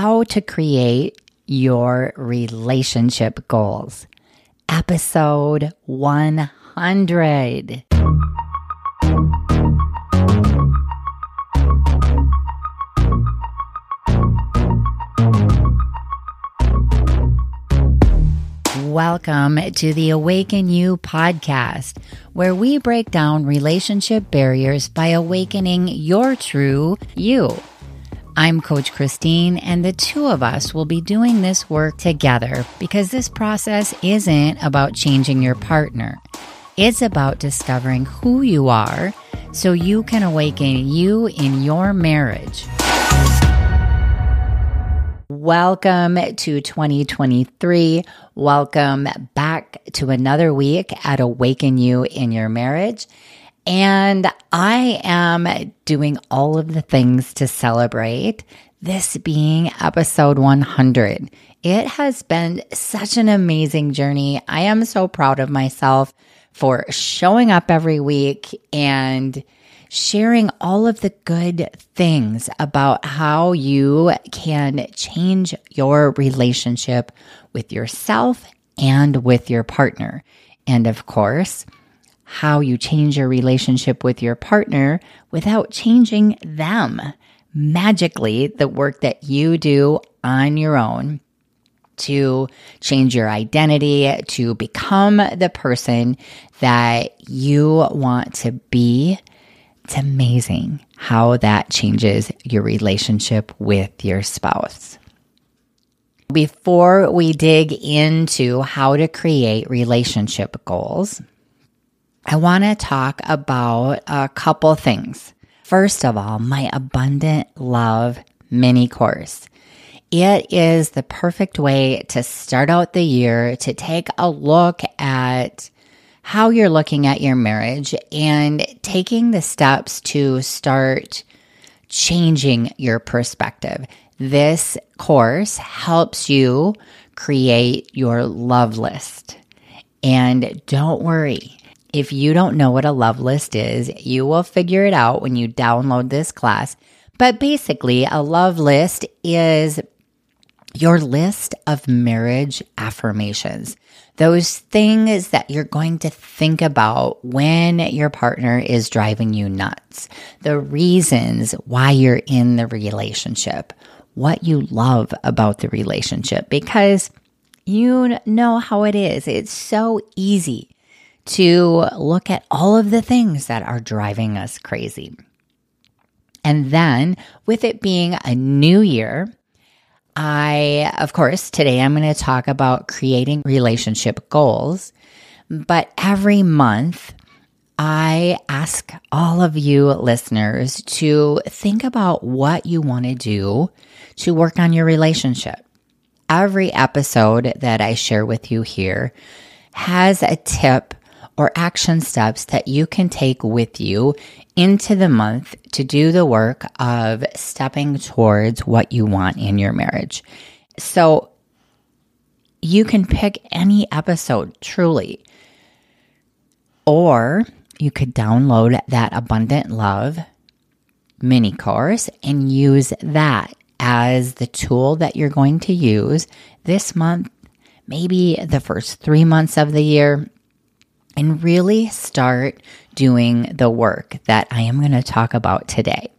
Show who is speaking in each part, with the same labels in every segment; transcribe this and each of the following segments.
Speaker 1: How to Create Your Relationship Goals, episode 100. Welcome to the Awaken You podcast, where we break down relationship barriers by awakening your true you. I'm Coach Christine, and the two of us will be doing this work together because this process isn't about changing your partner. It's about discovering who you are so you can awaken you in your marriage. Welcome to 2023. Welcome back to another week at Awaken You in Your Marriage. And I am doing all of the things to celebrate this being episode 100. It has been such an amazing journey. I am so proud of myself for showing up every week and sharing all of the good things about how you can change your relationship with yourself and with your partner. And of course, how you change your relationship with your partner without changing them. Magically, the work that you do on your own to change your identity, to become the person that you want to be it's amazing how that changes your relationship with your spouse. Before we dig into how to create relationship goals, I want to talk about a couple things. First of all, my abundant love mini course. It is the perfect way to start out the year to take a look at how you're looking at your marriage and taking the steps to start changing your perspective. This course helps you create your love list. And don't worry, if you don't know what a love list is, you will figure it out when you download this class. But basically, a love list is your list of marriage affirmations those things that you're going to think about when your partner is driving you nuts, the reasons why you're in the relationship, what you love about the relationship, because you know how it is. It's so easy to look at all of the things that are driving us crazy. And then, with it being a new year, I, of course, today I'm going to talk about creating relationship goals. But every month, I ask all of you listeners to think about what you want to do to work on your relationship. Every episode that I share with you here has a tip or action steps that you can take with you into the month to do the work of stepping towards what you want in your marriage. So you can pick any episode truly, or you could download that Abundant Love mini course and use that as the tool that you're going to use this month, maybe the first three months of the year, and really start doing the work that I am going to talk about today.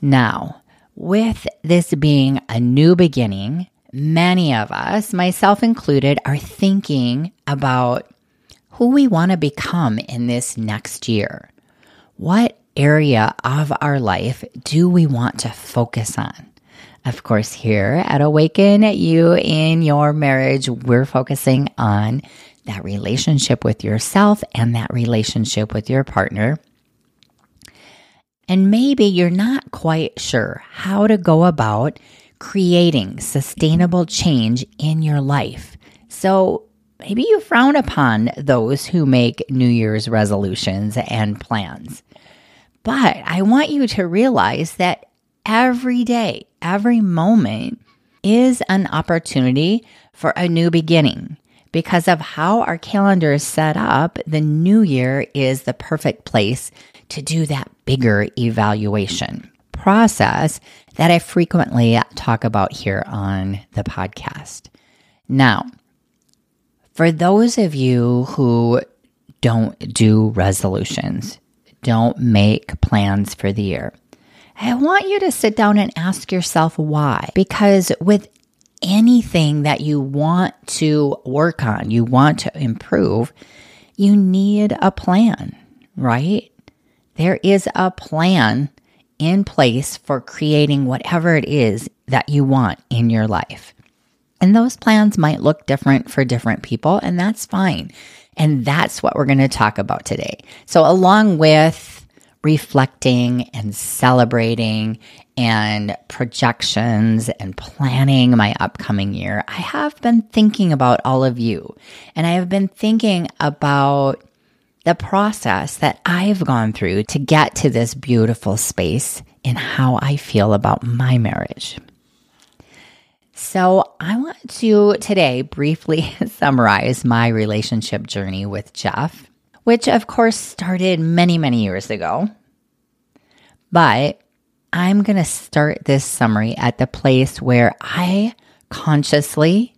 Speaker 1: Now, with this being a new beginning, many of us, myself included, are thinking about who we want to become in this next year. What area of our life do we want to focus on? Of course, here at Awaken You in Your Marriage, we're focusing on that relationship with yourself and that relationship with your partner. And maybe you're not quite sure how to go about creating sustainable change in your life. So maybe you frown upon those who make New Year's resolutions and plans. But I want you to realize that every day, every moment is an opportunity for a new beginning because of how our calendar is set up, the new year is the perfect place to do that bigger evaluation. process that I frequently talk about here on the podcast. Now, for those of you who don't do resolutions, don't make plans for the year, I want you to sit down and ask yourself why. Because with anything that you want to work on, you want to improve, you need a plan, right? There is a plan in place for creating whatever it is that you want in your life. And those plans might look different for different people, and that's fine. And that's what we're going to talk about today. So, along with reflecting and celebrating and projections and planning my upcoming year, I have been thinking about all of you. And I have been thinking about the process that I've gone through to get to this beautiful space in how I feel about my marriage. So, I want to today briefly summarize my relationship journey with Jeff which of course started many, many years ago. But I'm going to start this summary at the place where I consciously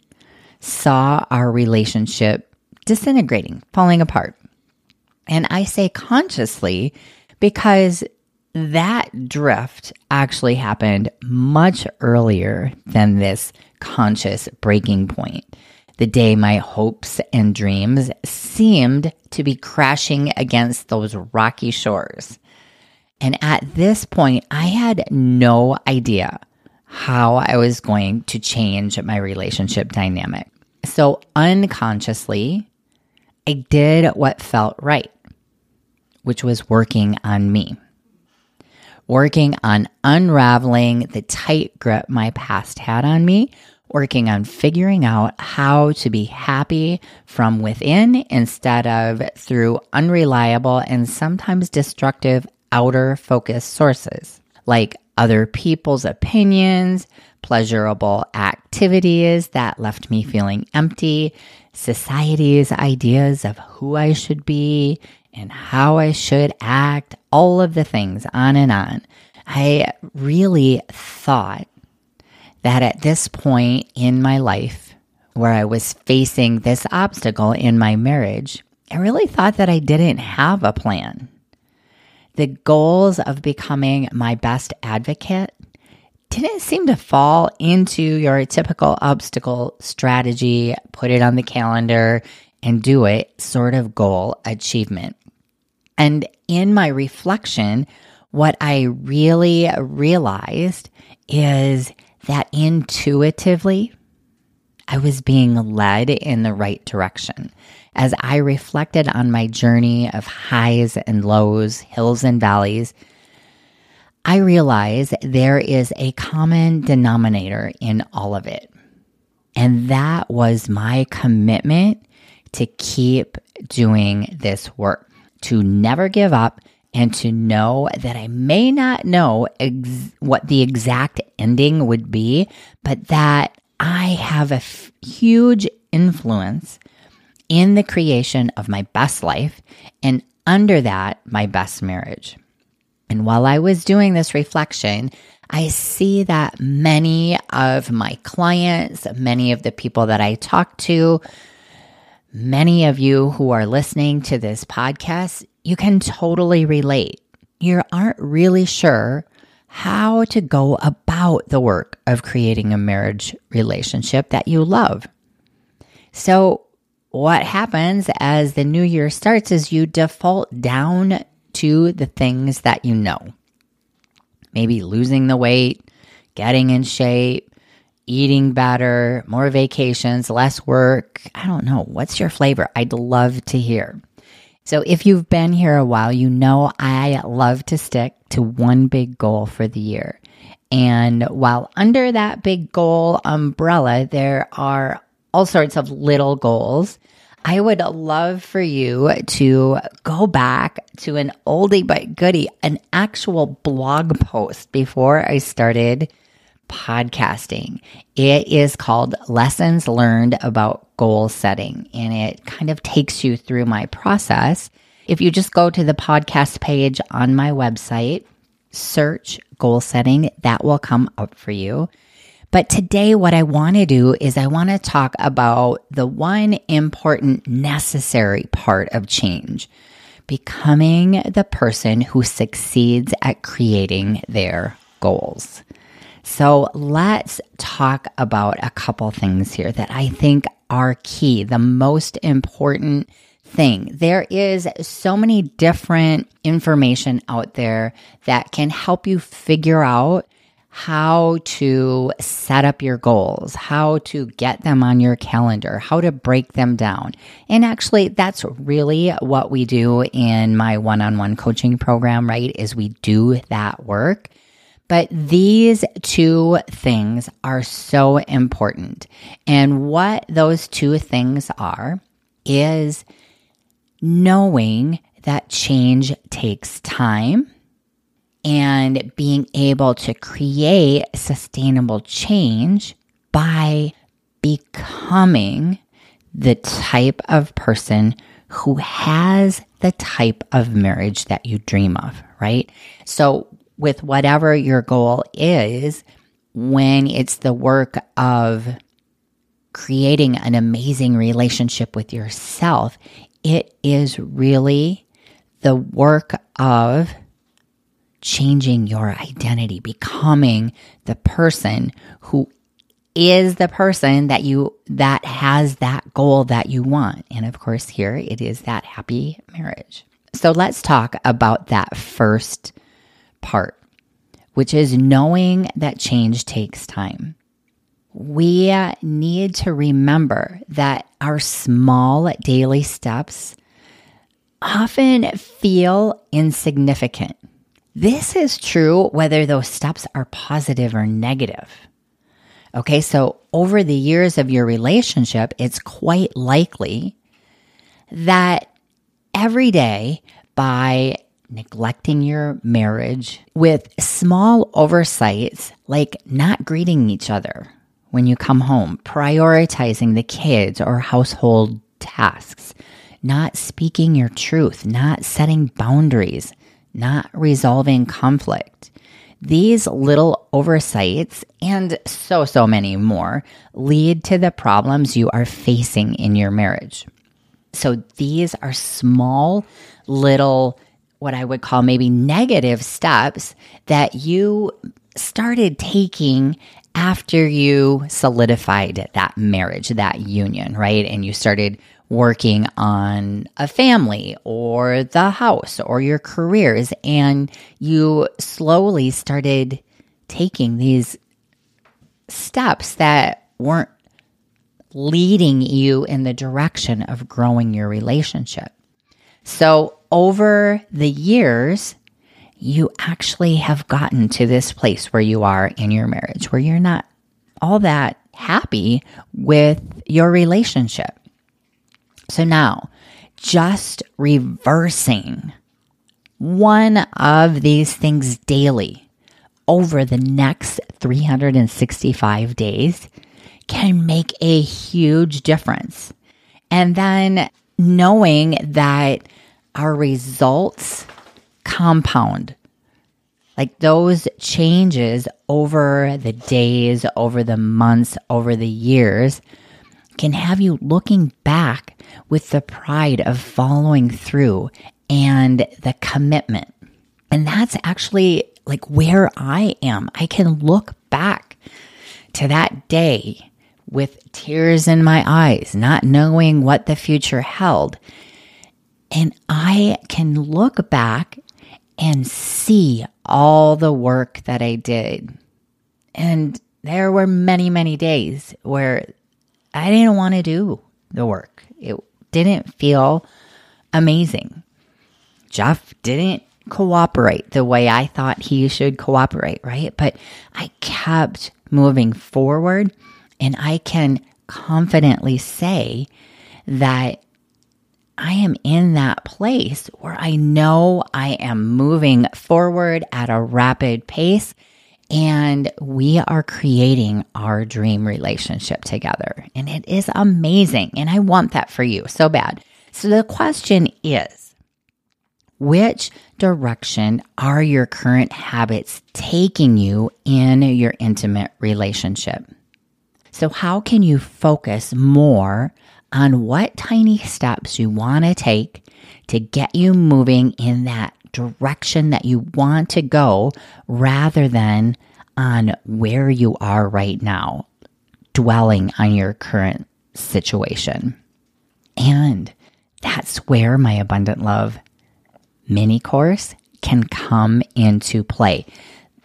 Speaker 1: saw our relationship disintegrating, falling apart. And I say consciously because that drift actually happened much earlier than this conscious breaking point the day my hopes and dreams seemed to be crashing against those rocky shores. And at this point, I had no idea how I was going to change my relationship dynamic. So unconsciously, I did what felt right, which was working on me, working on unraveling the tight grip my past had on me working on figuring out how to be happy from within instead of through unreliable and sometimes destructive outer focus sources like other people's opinions, pleasurable activities that left me feeling empty, society's ideas of who I should be and how I should act, all of the things on and on. I really thought that at this point in my life, where I was facing this obstacle in my marriage, I really thought that I didn't have a plan. The goals of becoming my best advocate didn't seem to fall into your typical obstacle strategy, put it on the calendar and do it sort of goal achievement. And in my reflection, what I really realized is that intuitively I was being led in the right direction. As I reflected on my journey of highs and lows, hills and valleys, I realized there is a common denominator in all of it. And that was my commitment to keep doing this work, to never give up, and to know that I may not know ex- what the exact ending would be, but that I have a f- huge influence in the creation of my best life and under that, my best marriage. And while I was doing this reflection, I see that many of my clients, many of the people that I talk to, many of you who are listening to this podcast, you can totally relate. You aren't really sure how to go about the work of creating a marriage relationship that you love. So, what happens as the new year starts is you default down to the things that you know. Maybe losing the weight, getting in shape, eating better, more vacations, less work. I don't know. What's your flavor? I'd love to hear. So, if you've been here a while, you know I love to stick to one big goal for the year. And while under that big goal umbrella, there are all sorts of little goals. I would love for you to go back to an oldie but goodie, an actual blog post before I started podcasting. It is called Lessons Learned About Goal Setting, and it kind of takes you through my process. If you just go to the podcast page on my website, search goal setting, that will come up for you. But today, what I want to do is I want to talk about the one important necessary part of change becoming the person who succeeds at creating their goals. So let's talk about a couple things here that I think are key, the most important thing. There is so many different information out there that can help you figure out how to set up your goals, how to get them on your calendar, how to break them down. And actually, that's really what we do in my one on one coaching program, right? Is we do that work. But these two things are so important. And what those two things are is knowing that change takes time and being able to create sustainable change by becoming the type of person who has the type of marriage that you dream of, right? So, with whatever your goal is, when it's the work of creating an amazing relationship with yourself, it is really the work of changing your identity, becoming the person who is the person that you that has that goal that you want. And of course, here it is that happy marriage. So let's talk about that first part, which is knowing that change takes time. We need to remember that our small daily steps often feel insignificant this is true whether those steps are positive or negative. Okay, so over the years of your relationship, it's quite likely that every day by neglecting your marriage with small oversights like not greeting each other when you come home, prioritizing the kids or household tasks, not speaking your truth, not setting boundaries, not resolving conflict. These little oversights and so, so many more lead to the problems you are facing in your marriage. So these are small, little, what I would call maybe negative steps that you started taking after you solidified that marriage, that union, right? And you started working on a family or the house or your careers, and you slowly started taking these steps that weren't leading you in the direction of growing your relationship. So, over the years, you actually have gotten to this place where you are in your marriage, where you're not all that happy with your relationship. So now, just reversing one of these things daily over the next 365 days can make a huge difference. And then knowing that our results compound, like those changes over the days, over the months, over the years, can have you looking back with the pride of following through and the commitment. And that's actually like where I am. I can look back to that day with tears in my eyes, not knowing what the future held. And I can look back and see all the work that I did. And there were many, many days where I didn't want to do the work. It didn't feel amazing. Jeff didn't cooperate the way I thought he should cooperate, right? But I kept moving forward and I can confidently say that I am in that place where I know I am moving forward at a rapid pace and we are creating our dream relationship together. And it is amazing. And I want that for you so bad. So the question is Which direction are your current habits taking you in your intimate relationship? So, how can you focus more on what tiny steps you want to take to get you moving in that direction that you want to go rather than on where you are right now, dwelling on your current situation? And that's where my abundant love mini course can come into play.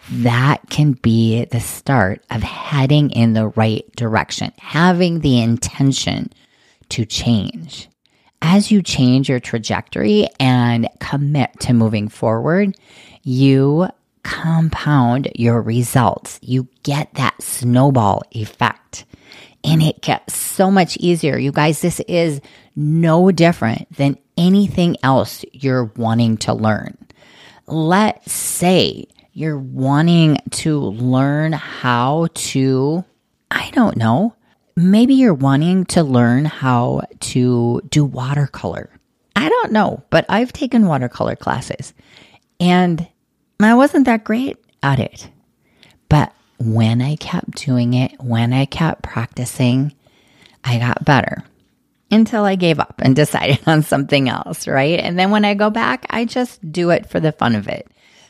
Speaker 1: That can be the start of heading in the right direction, having the intention to change. As you change your trajectory and commit to moving forward, you compound your results. You get that snowball effect and it gets so much easier. You guys, this is no different than anything else you're wanting to learn. Let's say you're wanting to learn how to, I don't know, maybe you're wanting to learn how to do watercolor. I don't know, but I've taken watercolor classes and I wasn't that great at it. But when I kept doing it, when I kept practicing, I got better until I gave up and decided on something else, right? And then when I go back, I just do it for the fun of it.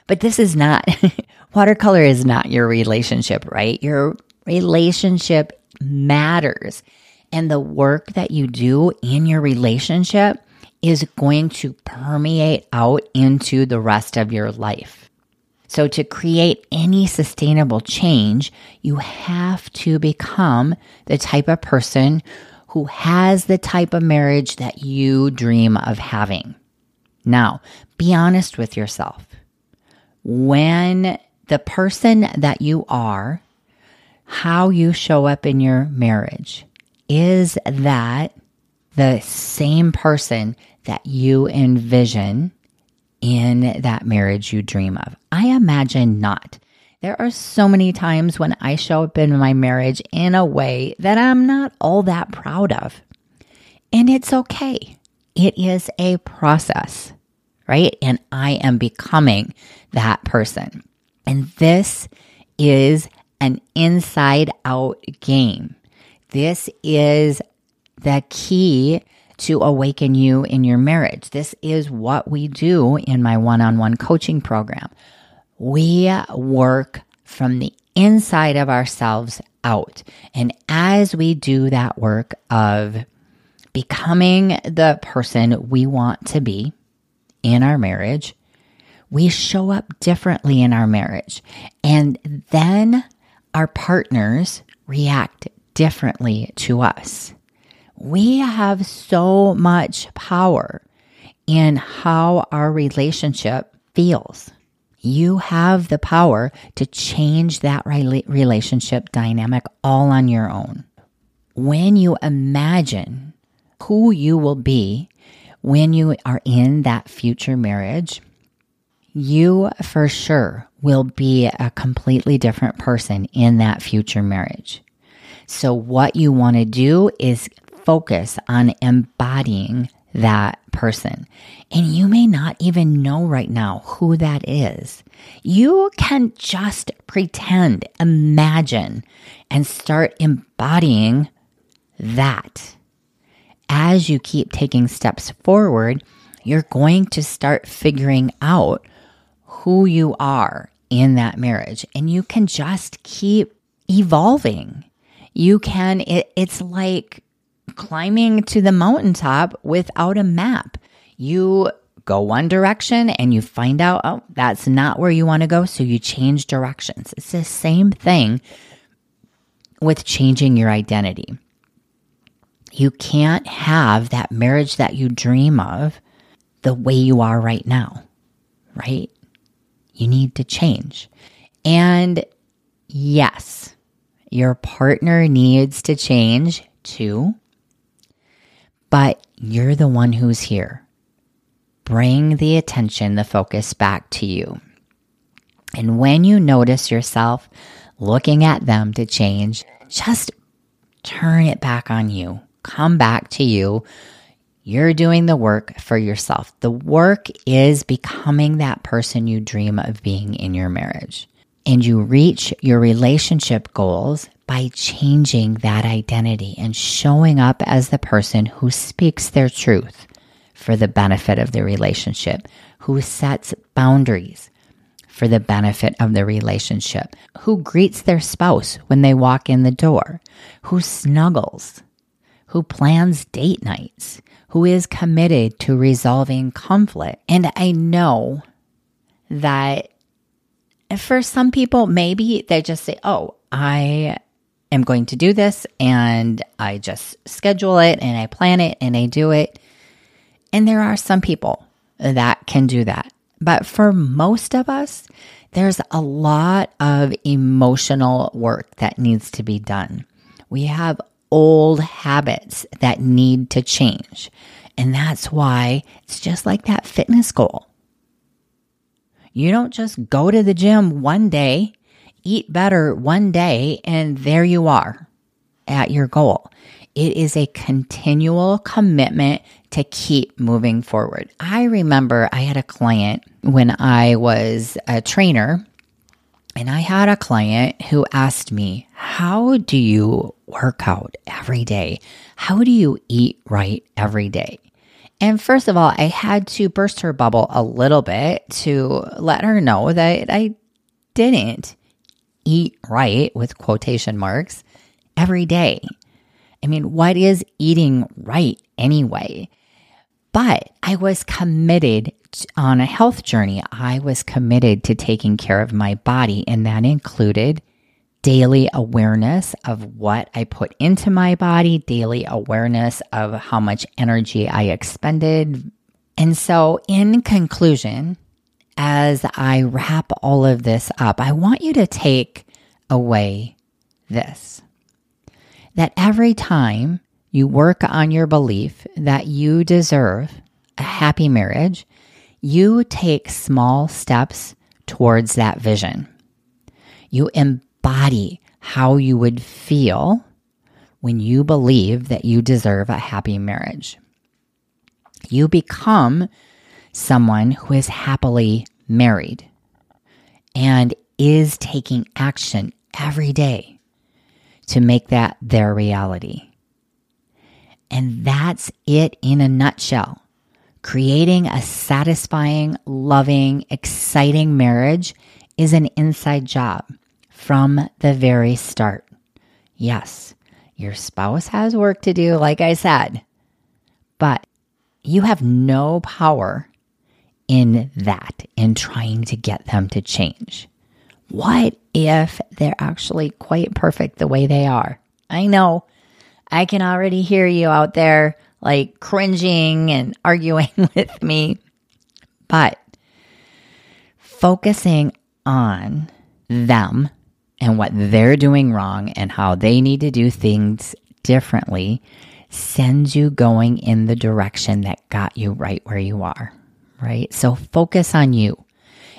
Speaker 1: But this is not, watercolor is not your relationship, right? Your relationship matters. And the work that you do in your relationship is going to permeate out into the rest of your life. So, to create any sustainable change, you have to become the type of person who has the type of marriage that you dream of having. Now, be honest with yourself. When the person that you are, how you show up in your marriage, is that the same person that you envision in that marriage you dream of? I imagine not. There are so many times when I show up in my marriage in a way that I'm not all that proud of. And it's okay. It is a process, right? And I am becoming that person. And this is an inside out game. This is the key to awaken you in your marriage. This is what we do in my one on one coaching program. We work from the inside of ourselves out. And as we do that work of becoming the person we want to be in our marriage, we show up differently in our marriage. And then our partners react differently to us we have so much power in how our relationship feels. You have the power to change that relationship dynamic all on your own. When you imagine who you will be when you are in that future marriage, you for sure will be a completely different person in that future marriage. So, what you want to do is focus on embodying that person. And you may not even know right now who that is. You can just pretend, imagine, and start embodying that. As you keep taking steps forward, you're going to start figuring out who you are in that marriage. And you can just keep evolving. You can, it, it's like climbing to the mountaintop without a map. You go one direction and you find out, oh, that's not where you want to go. So you change directions. It's the same thing with changing your identity. You can't have that marriage that you dream of the way you are right now, right? You need to change. And yes, your partner needs to change too but you're the one who's here. Bring the attention, the focus back to you. And when you notice yourself looking at them to change, just turn it back on you. Come back to you. You're doing the work for yourself. The work is becoming that person you dream of being in your marriage. And you reach your relationship goals by changing that identity and showing up as the person who speaks their truth for the benefit of the relationship, who sets boundaries for the benefit of the relationship, who greets their spouse when they walk in the door, who snuggles, who plans date nights, who is committed to resolving conflict. And I know that for some people, maybe they just say, Oh, I am going to do this and I just schedule it and I plan it and I do it. And there are some people that can do that. But for most of us, there's a lot of emotional work that needs to be done. We have old habits that need to change. And that's why it's just like that fitness goal. You don't just go to the gym one day, eat better one day, and there you are at your goal. It is a continual commitment to keep moving forward. I remember I had a client when I was a trainer, and I had a client who asked me, How do you work out every day? How do you eat right every day? And first of all, I had to burst her bubble a little bit to let her know that I didn't eat right with quotation marks every day. I mean, what is eating right anyway? But I was committed on a health journey. I was committed to taking care of my body, and that included daily awareness of what I put into my body, daily awareness of how much energy I expended. And so, in conclusion, as I wrap all of this up, I want you to take away this that every time you work on your belief that you deserve a happy marriage, you take small steps towards that vision. You embody how you would feel when you believe that you deserve a happy marriage. You become someone who is happily married and is taking action every day to make that their reality. And that's it in a nutshell. Creating a satisfying, loving, exciting marriage is an inside job from the very start. Yes, your spouse has work to do, like I said, but you have no power in that, in trying to get them to change. What if they're actually quite perfect the way they are? I know. I can already hear you out there like cringing and arguing with me. But focusing on them and what they're doing wrong and how they need to do things differently sends you going in the direction that got you right where you are, right? So focus on you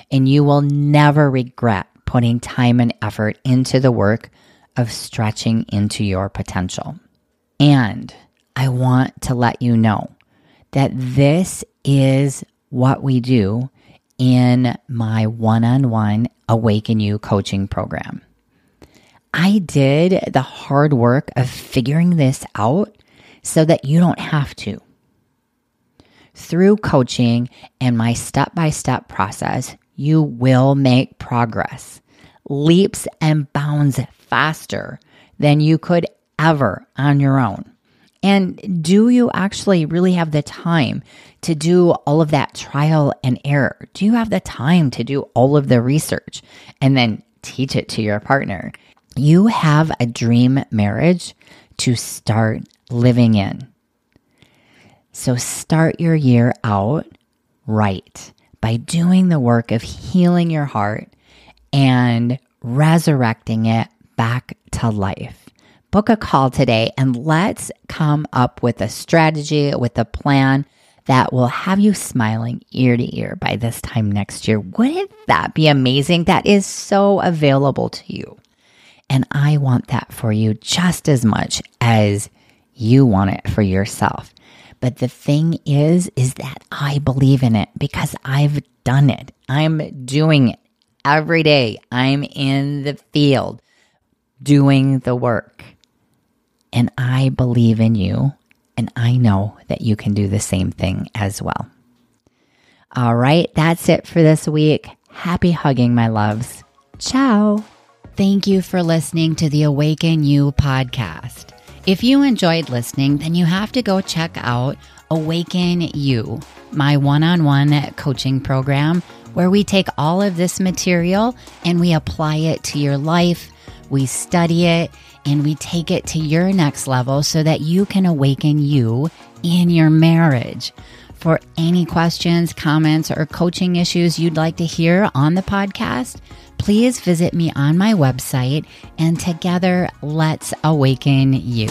Speaker 1: and you will never regret putting time and effort into the work of stretching into your potential. And I want to let you know that this is what we do in my one on one Awaken You coaching program. I did the hard work of figuring this out so that you don't have to. Through coaching and my step by step process, you will make progress, leaps and bounds faster than you could ever on your own. And do you actually really have the time to do all of that trial and error? Do you have the time to do all of the research and then teach it to your partner? You have a dream marriage to start living in. So start your year out right by doing the work of healing your heart and resurrecting it back to life. Book a call today and let's come up with a strategy, with a plan that will have you smiling ear to ear by this time next year. Wouldn't that be amazing? That is so available to you. And I want that for you just as much as you want it for yourself. But the thing is, is that I believe in it because I've done it. I'm doing it every day. I'm in the field doing the work. And I believe in you. And I know that you can do the same thing as well. All right, that's it for this week. Happy hugging, my loves. Ciao. Thank you for listening to the Awaken You podcast. If you enjoyed listening, then you have to go check out Awaken You, my one on one coaching program, where we take all of this material and we apply it to your life, we study it, and we take it to your next level so that you can awaken you in your marriage. For any questions, comments, or coaching issues you'd like to hear on the podcast, please visit me on my website and together let's awaken you.